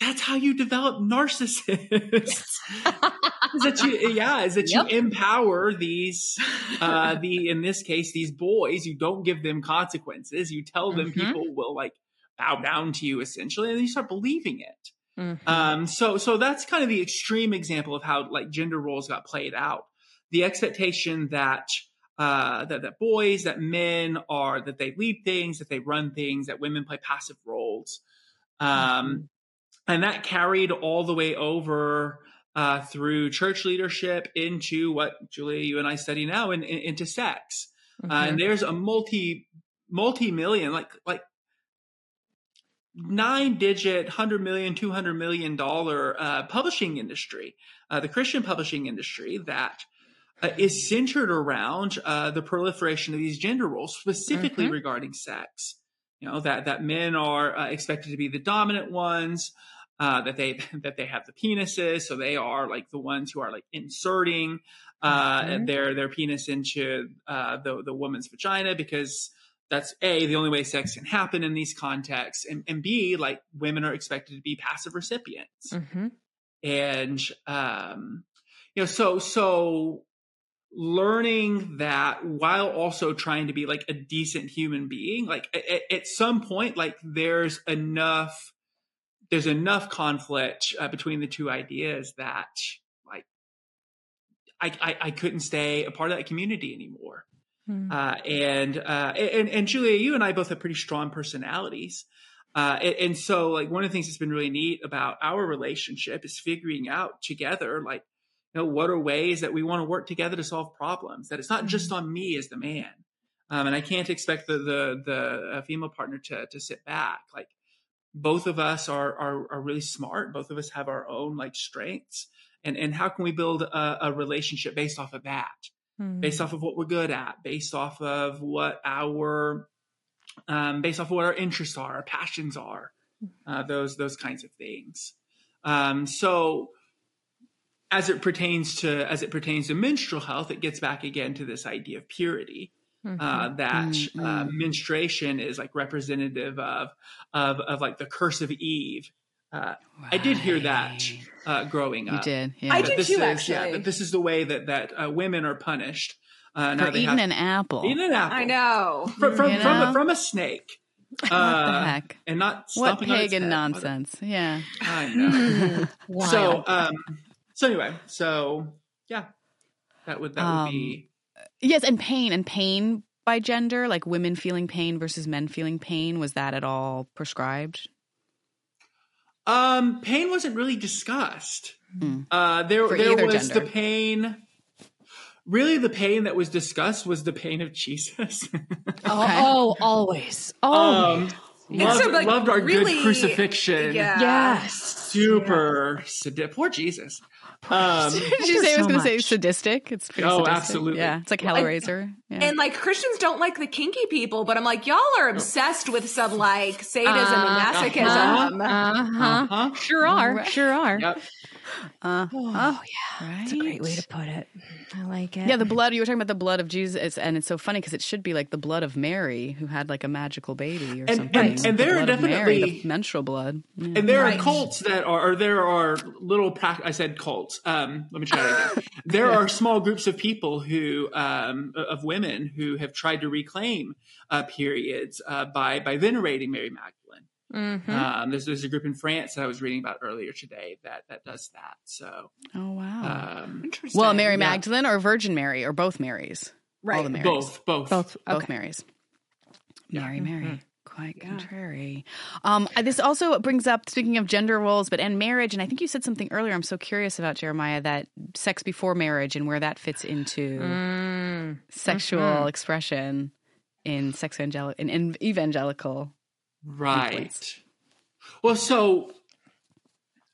that's how you develop narcissists. is that you yeah is that Yep. you empower these uh the in this case these boys you don't give them consequences you tell them Mhm. people will like bow down to you essentially and then you start believing it Mhm. um so so that's kind of the extreme example of how like gender roles got played out the expectation that uh that, that boys that men are that they lead things that they run things that women play passive roles um and that carried all the way over uh, through church leadership into what Julia, you and I study now, in, in- into sex. Uh, Mhm. and there's a multi multi million, like like nine digit, hundred million, two hundred million dollar uh, publishing industry, uh, the Christian publishing industry that. Uh, is centered around uh, the proliferation of these gender roles, specifically Mhm. regarding sex. You know that that men are uh, expected to be the dominant ones, uh, that they that they have the penises, so they are like the ones who are like inserting uh, Mhm. their their penis into uh, the the woman's vagina because that's a the only way sex can happen in these contexts, and, and b like women are expected to be passive recipients, Mhm. and um, you know so so learning that while also trying to be like a decent human being like at, at some point like there's enough there's enough conflict uh, between the two ideas that like I, I i couldn't stay a part of that community anymore Mhm. uh, and uh, and and Julia, you and I both have pretty strong personalities, uh, and, and so like one of the things that's been really neat about our relationship is figuring out together, like you know, what are ways that we want to work together to solve problems. That it's not just on me as the man, um, and I can't expect the the the uh, female partner to to sit back. Like both of us are are are really smart. Both of us have our own like strengths, and and how can we build a, a relationship based off of that? based off of what we're good at, based off of what our, um, based off of what our interests are, our passions are, uh, those those kinds of things. Um, so, as it pertains to as it pertains to menstrual health, it gets back again to this idea of purity. Mhm. Uh, that Mm, uh, menstruation is like representative of of of like the curse of Eve. Uh, I did hear that uh, growing You up. did, yeah. I That did this too, is, Yeah, actually. that this is the way that that uh, women are punished. Uh, now For they eating have an apple. eating an apple. I know. from from You from, a, from a snake. what the Uh, heck? and not What stomping on its pagan nonsense. Yeah. I know. So um, so anyway, so yeah, that would that would Um, be Yes, and pain and pain by gender, like women feeling pain versus men feeling pain, was that at all prescribed? um pain wasn't really discussed. Hmm. Uh, there For there was gender. the pain. really the pain that was discussed was the pain of Jesus. Oh, oh, always. Oh, um, loved, so, like, loved our really- good crucifixion. Yeah. yes. Super sadistic. Poor Jesus. Um, Did you say I was so going to say sadistic? It's pretty Oh, sadistic. absolutely. Yeah, it's like Hellraiser. Yeah. And like Christians don't like the kinky people, but I'm like, y'all are obsessed with some like sadism and masochism. Uh huh. uh-huh. Sure are. Right. Sure are. Yep. Uh, Oh, yeah. right. That's a great way to put it. I like it. Yeah, the blood. You were talking about the blood of Jesus, and it's so funny because it should be like the blood of Mary, who had like a magical baby or And- something. and- and The there are blood of Mary, definitely- the menstrual blood. Yeah. And there Right. are cults that are, or there are little, prac- I said cults. Um, let me try that again. There are small groups of people who, um, of women who have tried to reclaim uh, periods uh, by by venerating Mary Magdalene. Mhm. Um, there's there's a group in France that I was reading about earlier today that that does that. So, Oh wow. um, Interesting. well, Mary yeah. Magdalene or Virgin Mary or both Marys? All Right. the Marys. both, both, Both. Both Okay. Marys. Mary, Mary. Quite contrary. Um, this also brings up, speaking of gender roles, but and marriage, and I think you said something earlier. I'm so curious about Jeremiah that sex before marriage and where that fits into Mm. sexual expression in sex angel in, in evangelical. Right. viewpoints. Well, so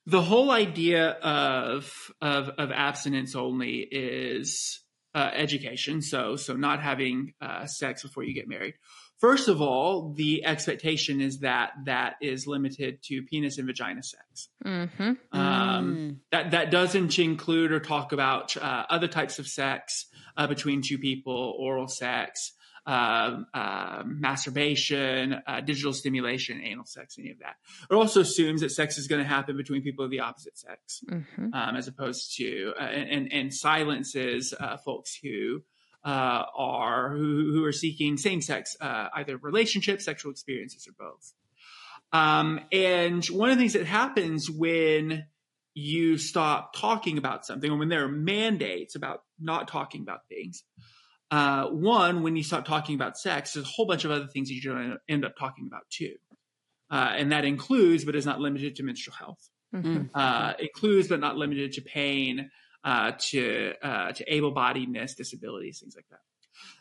the whole idea of of, of abstinence only is uh, education. So so not having uh, sex before you get married. First of all, the expectation is that that is limited to penis and vagina sex. Mm-hmm. Um, that that doesn't include or talk about uh, other types of sex uh, between two people, oral sex, um, uh, masturbation, uh, digital stimulation, anal sex, any of that. It also assumes that sex is going to happen between people of the opposite sex, Mm-hmm. um, as opposed to uh, and and silences uh, folks who. Uh, are who, who are seeking same-sex uh, either relationships, sexual experiences, or both. Um, and one of the things that happens when you stop talking about something, or when there are mandates about not talking about things, uh, one, when you stop talking about sex, there's a whole bunch of other things that you don't end up talking about too. Uh, and that includes, but is not limited to menstrual health. Mm-hmm. Uh, includes, but not limited to pain, uh, to uh, to able-bodiedness, disabilities, things like that.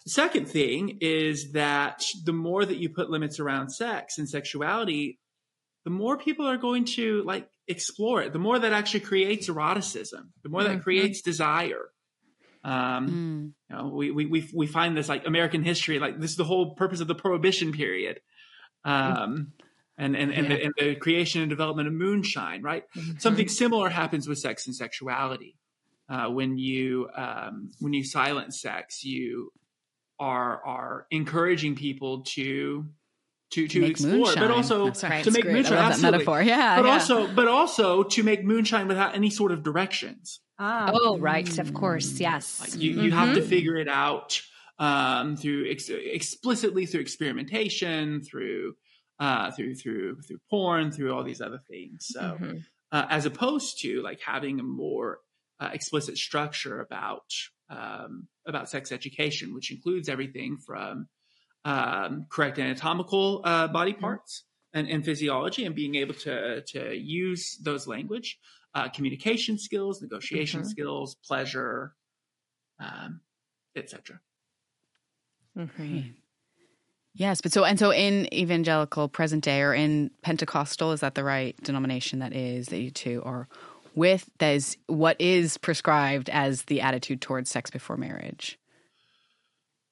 The second thing is that the more that you put limits around sex and sexuality, the more people are going to like explore it. The more that actually creates eroticism. The more that Mhm. creates desire. Um, Mm. you know, we, we we we find this like American history, like this is the whole purpose of the Prohibition period, um, and and and, the, and the creation and development of moonshine. Right, something similar happens with sex and sexuality. Uh, when you um, when you silence sex, you are are encouraging people to to to Make explore, moonshine. but also right. to make great. I moonshine. love that absolutely. metaphor. Yeah, but yeah. also but also to make moonshine without any sort of directions. Ah. Oh, right. Of course. Yes. Like you, you have to Mm-hmm. figure it out um, through ex- explicitly through experimentation, through uh, through through through porn, through all these other things. So, Mhm. uh, as opposed to like having a more uh, explicit structure about um, about sex education, which includes everything from um, correct anatomical uh, body parts and, and physiology, and being able to to use those language, uh, communication skills, negotiation Mhm. skills, pleasure, um, etc. Mhm. Yes, but so and so in evangelical present day or in Pentecostal, is that the right denomination that is that you two are with? That is what is prescribed as the attitude towards sex before marriage.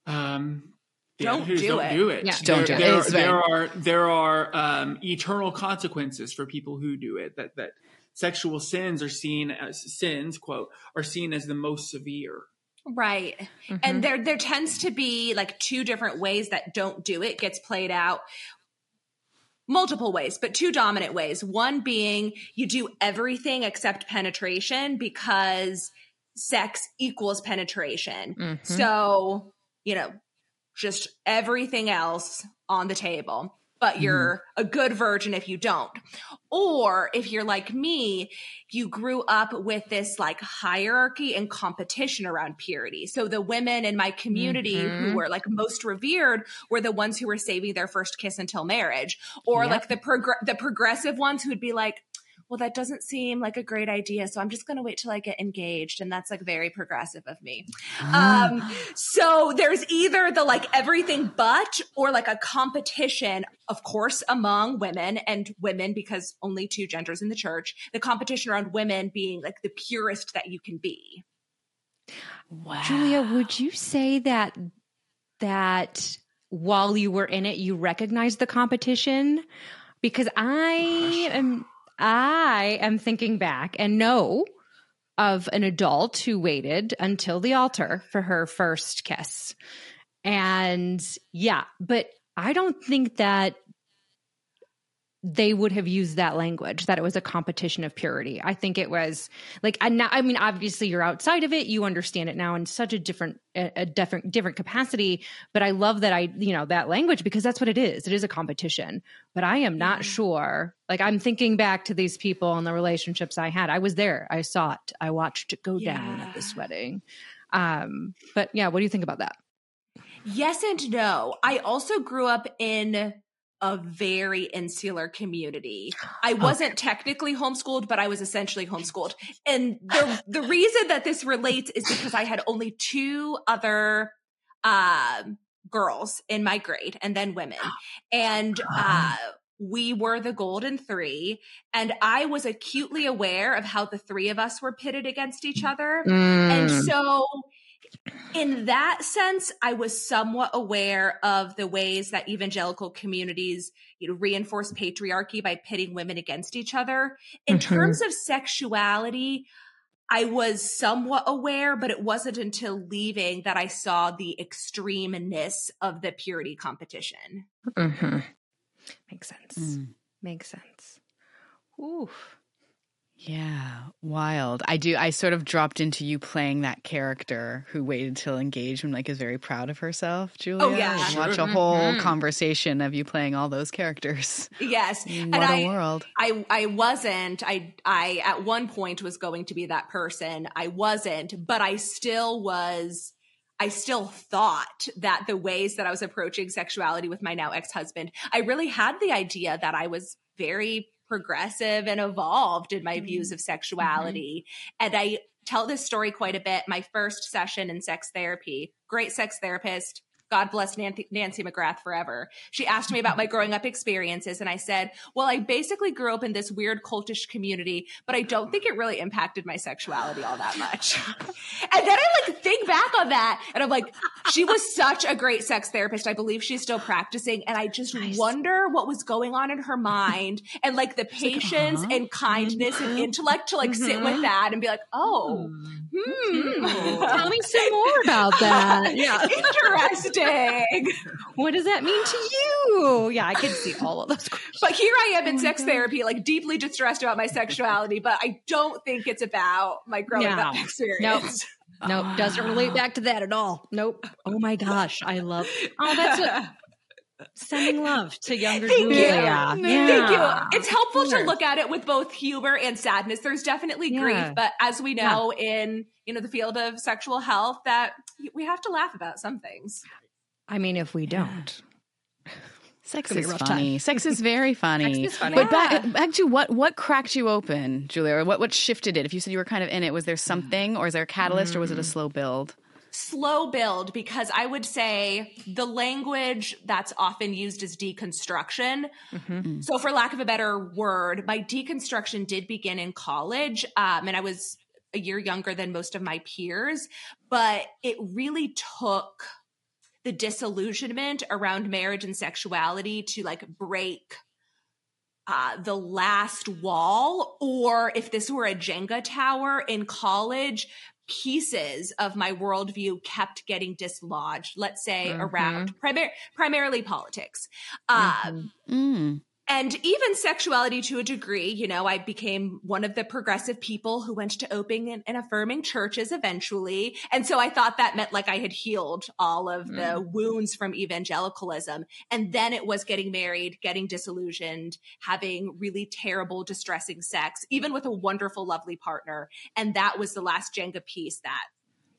Um, the Don't do don't it. do it. Yeah. Don't there, do it. There, there are there are um, eternal consequences for people who do it. That that sexual sins are seen as sins quote are seen as the most severe. Right. Mhm. And there there tends to be like two different ways that don't do it gets played out. Multiple ways, but two dominant ways. One being you do everything except penetration because sex equals penetration. Mhm. So, you know, just everything else on the table, but you're a good virgin if you don't. Or if you're like me, you grew up with this like hierarchy and competition around purity. So the women in my community who Mhm. were like most revered were the ones who were saving their first kiss until marriage, or Yep. like the progr- the progressive ones who would be like, well, that doesn't seem like a great idea. So I'm just going to wait till I get engaged. And that's like very progressive of me. Um, so there's either the like everything but or like a competition, of course, among women and women because only two genders in the church, the competition around women being like the purest that you can be. Wow. Julia, would you say that that while you were in it, you recognized the competition? Because I am I am thinking back and know of an adult who waited until the altar for her first kiss. And yeah, but I don't think that they would have used that language that it was a competition of purity. I think it was like I, now, I mean obviously you're outside of it, you understand it now in such a different a different different capacity, but I love that I you know that language because that's what it is. It is a competition. But I am not mm-hmm. sure. Like I'm thinking back to these people and the relationships I had. I was there. I saw it. I watched it go yeah. down at this wedding. Um but yeah, what do you think about that? Yes and no. I also grew up in a very insular community. I wasn't okay. technically homeschooled, but I was essentially homeschooled. And the the reason that this relates is because I had only two other uh, girls in my grade and then women. And uh, we were the golden three. And I was acutely aware of how the three of us were pitted against each other. Mm. And so in that sense, I was somewhat aware of the ways that evangelical communities you know, reinforce patriarchy by pitting women against each other. In mm-hmm. terms of sexuality, I was somewhat aware, but it wasn't until leaving that I saw the extremeness of the purity competition. Mm-hmm. Makes sense. Mm. Makes sense. Oof. Yeah, wild. I do. I sort of dropped into you playing that character who waited till engagement, like is very proud of herself, Julia. Oh yeah, sure. watch a whole mm-hmm. conversation of you playing all those characters. Yes, what and a I, world. I I wasn't. I I at one point was going to be that person. I wasn't, but I still was. I still thought that the ways that I was approaching sexuality with my now ex husband, I really had the idea that I was very progressive and evolved in my mm-hmm. views of sexuality. Mm-hmm. And I tell this story quite a bit. My first session in sex therapy, great sex therapist, God bless Nancy, Nancy McGrath forever. She asked me about my growing up experiences, and I said, Well, I basically grew up in this weird cultish community, but I don't think it really impacted my sexuality all that much. and then I like think back on that, and I'm like, She was such a great sex therapist. I believe she's still practicing, and I just nice. wonder what was going on in her mind and like the patience like, uh-huh. and kindness and mm-hmm. intellect to like mm-hmm. sit with mm-hmm. that and be like, Oh, hmm. Tell me some more about that. yeah. Interesting interesting. what does that mean to you? Yeah, I can see all of those questions. But here I am in oh sex God. therapy, like deeply distressed about my sexuality, but I don't think it's about my growing no. up experience. Nope. Nope. Doesn't relate back to that at all. Nope. Oh my gosh. I love Oh, that's a sending love to younger Thank Julia. You. Yeah. Thank you. It's helpful to look at it with both humor and sadness. There's definitely yeah. grief, but as we know yeah. in you know the field of sexual health, that we have to laugh about some things. I mean, if we don't. Sex is funny. Time. Sex is very funny. Is funny. But yeah. back, back to what what cracked you open, Julia? Or what what shifted it? If you said you were kind of in it, was there something, or is there a catalyst, mm. or was it a mm. slow build? Slow build, because I would say the language that's often used is deconstruction. Mm-hmm. Mm. So, for lack of a better word, my deconstruction did begin in college, um, and I was a year younger than most of my peers, but it really took the disillusionment around marriage and sexuality to like break uh, the last wall, or if this were a Jenga tower in college, pieces of my worldview kept getting dislodged, let's say mm-hmm. around primar- primarily politics. Um, mm-hmm. mm and even sexuality to a degree, you know, I became one of the progressive people who went to opening and, and, affirming churches eventually. And so I thought that meant like I had healed all of mm. the wounds from evangelicalism. And then it was getting married, getting disillusioned, having really terrible, distressing sex, even with a wonderful, lovely partner. And that was the last Jenga piece that,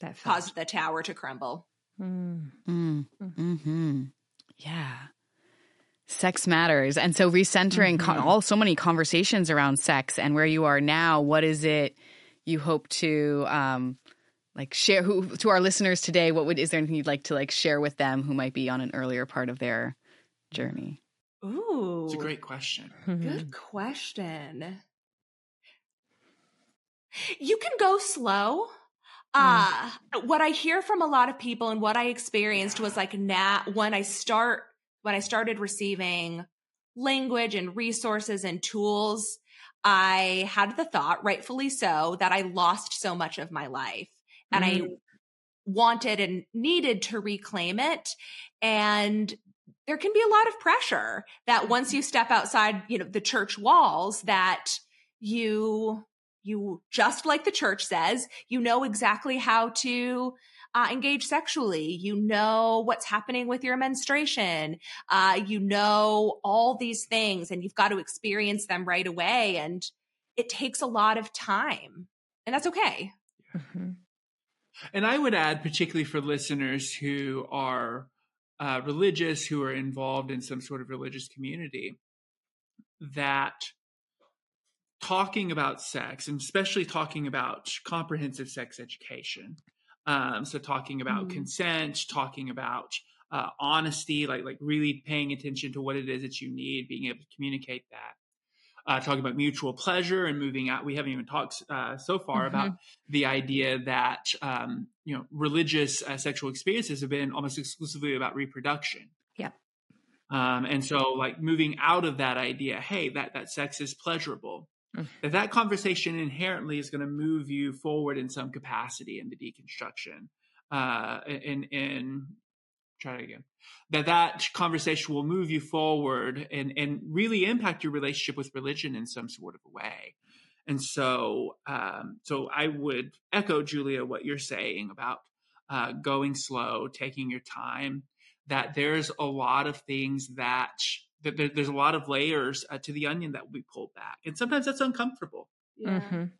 that caused the tower to crumble. Mm. Mm. Mm-hmm. Yeah. Sex matters. And so recentering Mm-hmm. co- all so many conversations around sex and where you are now, what is it you hope to um like share who to our listeners today, what would is there anything you'd like to like share with them who might be on an earlier part of their journey? Ooh. It's a great question. Good question. You can go slow. Uh, what I hear from a lot of people and what I experienced was like now when I start when I started receiving language and resources and tools, I had the thought, rightfully so, that I lost so much of my life and I mm. wanted and needed to reclaim it. And there can be a lot of pressure that once you step outside, you know, the church walls that you you just like the church says, you know exactly how to uh, engage sexually. You know what's happening with your menstruation. Uh, you know all these things, and you've got to experience them right away. And it takes a lot of time, and that's okay. Mhm. And I would add, particularly for listeners who are uh, religious, who are involved in some sort of religious community, that talking about sex, and especially talking about comprehensive sex education, um, so talking about Mhm. consent, talking about uh, honesty, like like really paying attention to what it is that you need, being able to communicate that. Uh, talking about mutual pleasure and moving out. We haven't even talked uh, so far about the idea that um, you know religious uh, sexual experiences have been almost exclusively about reproduction. Yep. Um, and so, like moving out of that idea, hey, that that sex is pleasurable. Mm. That that conversation inherently is going to move you forward in some capacity in the deconstruction. Uh, in in try it again. That that conversation will move you forward and and really impact your relationship with religion in some sort of a way. And so, um, so I would echo Julia what you're saying about uh, going slow, taking your time. That there's a lot of things that that there, there's a lot of layers uh, to the onion that will be pulled back, and sometimes that's uncomfortable. Mhm.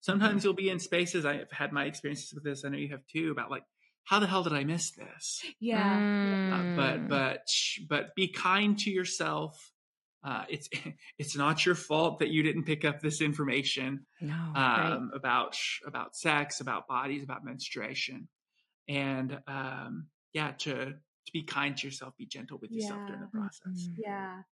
Sometimes you'll be in spaces. I've had my experiences with this. I know you have too. About like, how the hell did I miss this? Yeah. Uh, Mm. but but but be kind to yourself. Uh, it's it's not your fault that you didn't pick up this information no, right. um, about about sex, about bodies, about menstruation, and um, yeah, to to be kind to yourself, be gentle with yourself during the process. Mhm. Yeah.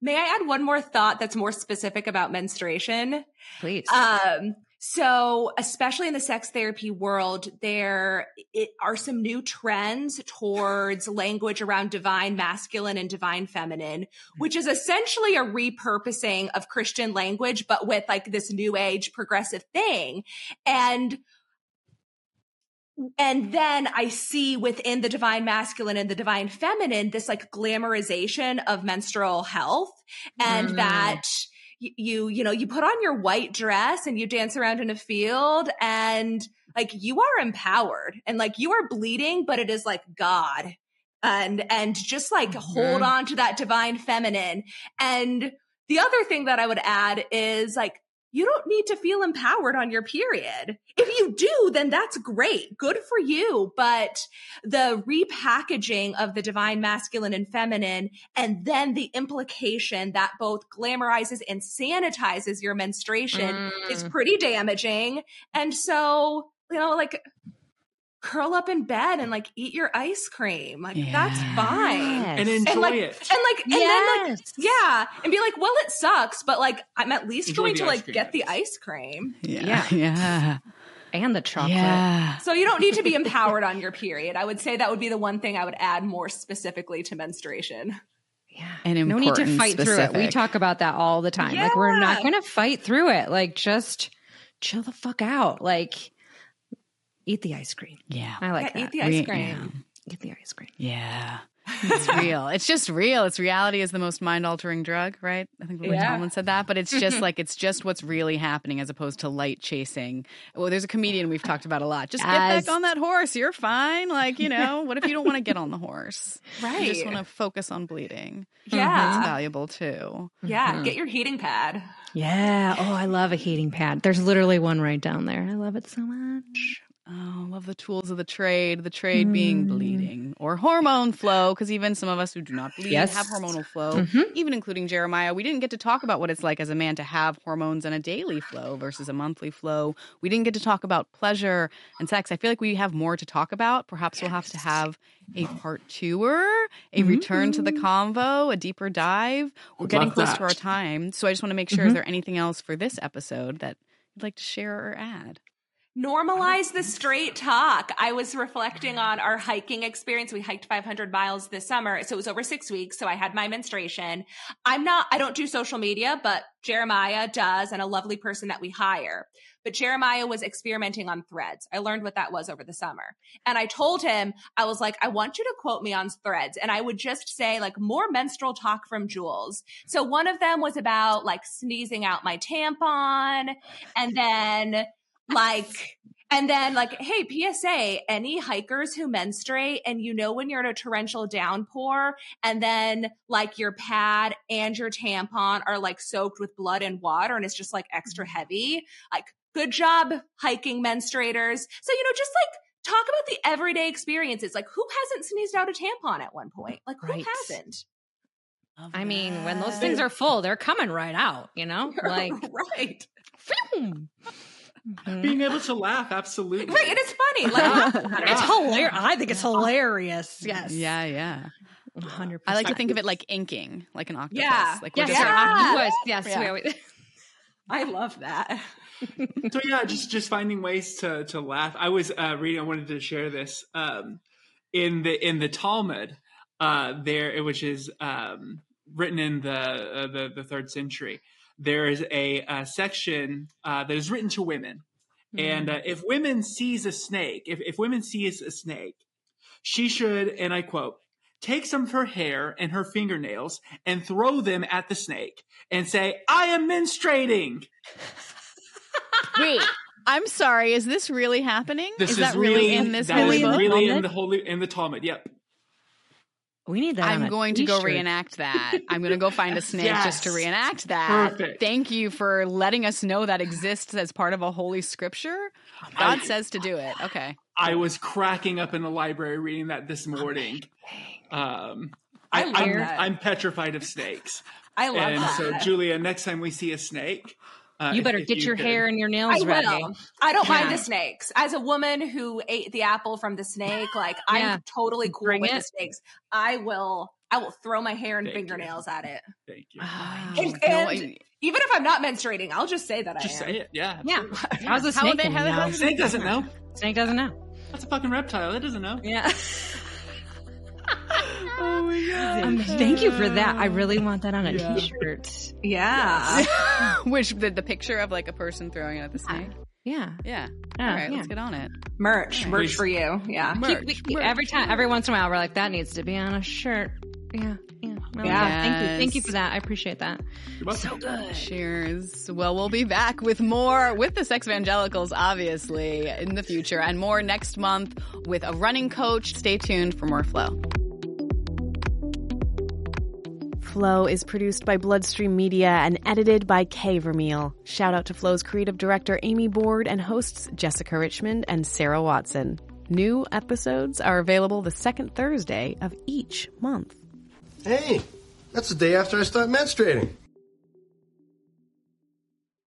May I add one more thought that's more specific about menstruation? Please. Um, so especially in the sex therapy world, there it, are some new trends towards language around divine masculine and divine feminine, which is essentially a repurposing of Christian language, but with like this new age progressive thing. And and then I see within the divine masculine and the divine feminine this like glamorization of menstrual health and Mm. that you you know you put on your white dress and you dance around in a field and like you are empowered and like you are bleeding but it is like god and and just like hold Mhm. on to that divine feminine and the other thing that i would add is like you don't need to feel empowered on your period. If you do, then that's great. Good for you. But the repackaging of the divine masculine and feminine, and then the implication that both glamorizes and sanitizes your menstruation is Mm. pretty damaging. And so, you know, like curl up in bed and like eat your ice cream. Like that's Yeah. fine. And Yes. enjoy like- it. And like, and then like, yeah, and be like, well, it sucks, but like, I'm at least Enjoy going to like cream, get the ice cream. Yeah. Yeah. and the chocolate. Yeah. So you don't need to be empowered on your period. I would say that would be the one thing I would add more specifically to menstruation. Yeah. And no need to important, fight through it. We talk about that all the time. Like we're not going to fight through it. Like just chill the fuck out. Like eat the ice cream. Yeah. I like yeah, that. eat the ice Re- cream. eat the ice cream. Yeah. It's real. It's just real. It's reality is the most mind altering drug, right? I think Lily Yeah. Tomlin said that, but it's just like it's just what's really happening as opposed to light chasing. Well, there's a comedian we've talked about a lot. Just get Yes. back on that horse. You're fine. Like, you know, what if you don't want to get on the horse? Right. You just want to focus on bleeding. It's Yeah. valuable too. Yeah. Mhm. Get your heating pad. Yeah. Oh, I love a heating pad. There's literally one right down there. I love it so much. Oh, love the tools of the trade. The trade being mm. bleeding or hormone flow, because even some of us who do not bleed Yes. have hormonal flow, Mhm. even including Jeremiah. We didn't get to talk about what it's like as a man to have hormones and a daily flow versus a monthly flow. We didn't get to talk about pleasure and sex. I feel like we have more to talk about. Perhaps we'll have to have a part twoer, a return to the mm-hmm. convo, a deeper dive. We're Would getting close that. to our time. So I just want to make sure, is mm-hmm. there anything else for this episode that you'd like to share or add? Normalize the oh. straight talk. I was reflecting on our hiking experience. We hiked 500 miles this summer. So it was over six weeks. So I had my menstruation. I'm not, I don't do social media, but Jeremiah does and a lovely person that we hire. But Jeremiah was experimenting on threads. I learned what that was over the summer. And I told him, I was like, I want you to quote me on threads. And I would just say like more menstrual talk from Jules. So one of them was about like sneezing out my tampon. And then like and then like hey psa any hikers who menstruate and you know when you're in a torrential downpour and then like your pad and your tampon are like soaked with blood and water and it's just like extra mm-hmm. heavy like good job hiking menstruators. So you know just like talk about the everyday experiences. Like who hasn't sneezed out a tampon at one point? Like who Right. hasn't? I mean, when those things are full, they're coming right out, you know? Like, right. Phew. Mhm. Being able to laugh, absolutely. right and it's funny like it's hilarious. I think it's hilarious. Yes. Yeah, yeah. 100%. I like to think of it like inking, like an octopus. Yeah. Like we're Yes, just. Yeah. Octopus. Yes. Yeah. we- we- i love that so yeah, just just finding ways to to laugh. I was uh, reading. I wanted to share this um, in the in the Talmud. Uh, there, which is um, written in the, uh, the the third century. There is a, uh section uh, that is written to women, and uh, if women sees a snake, if if women sees a snake, she should, and I quote. Take some of her hair and her fingernails and throw them at the snake and say, I am menstruating. Wait, I'm sorry. Is this really happening? This is is, that really in this is book? really in the holy in the Talmud. Yep. We need that. I'm going to go t-shirt. reenact that. I'm going to go find a snake just to reenact that. Perfect. Thank you for letting us know that exists as part of a holy scripture. God I- says to do it. Okay. I was cracking up in the library reading that this morning. Um, I, I I'm, that. I'm petrified of snakes, i love that. and that so Julia, next time we see a snake, uh, You better if get you your could- hair and your I nails ready. will. I don't mind the snakes. As a woman who ate the apple from the snake, like Yeah. I'm totally cool Bring with it. the snakes. I will. I will throw my hair and Thank you. fingernails at it. Thank you. Wow. And, You know, and I- even if I'm not menstruating, I'll just say that Just I am. say it. Yeah. Yeah. How's the snake? would they- gonna how- how- know? Snake doesn't know. Snake doesn't know. That's a fucking reptile. That doesn't know. Yeah. Oh my god. Um, thank you for that. I really want that on a Yeah. shirt. Yeah. Which the, the picture of like a person throwing it at the snake. Yeah. Yeah. Yeah, All right, yeah. let's get on it. merch, merch for you. Yeah. Merch. Keep- we- every time, every once in a while, we're like, that needs to be on a shirt. Yeah. Yeah. I like Yeah. that. Thank you. Thank you for that. I appreciate that. You're welcome. Cheers. Well, we'll be back with more with the Sexvangelicals, obviously, in the future, and more next month with a running coach. Stay tuned for more Flow. Flow is produced by BloodStream Media and edited by Kay Vermeil. Shout out to Flow's creative director Amy Board and hosts Jessica Richmond and Sarah Watson. New episodes are available the second Thursday of each month. Hey, that's the day after I start menstruating.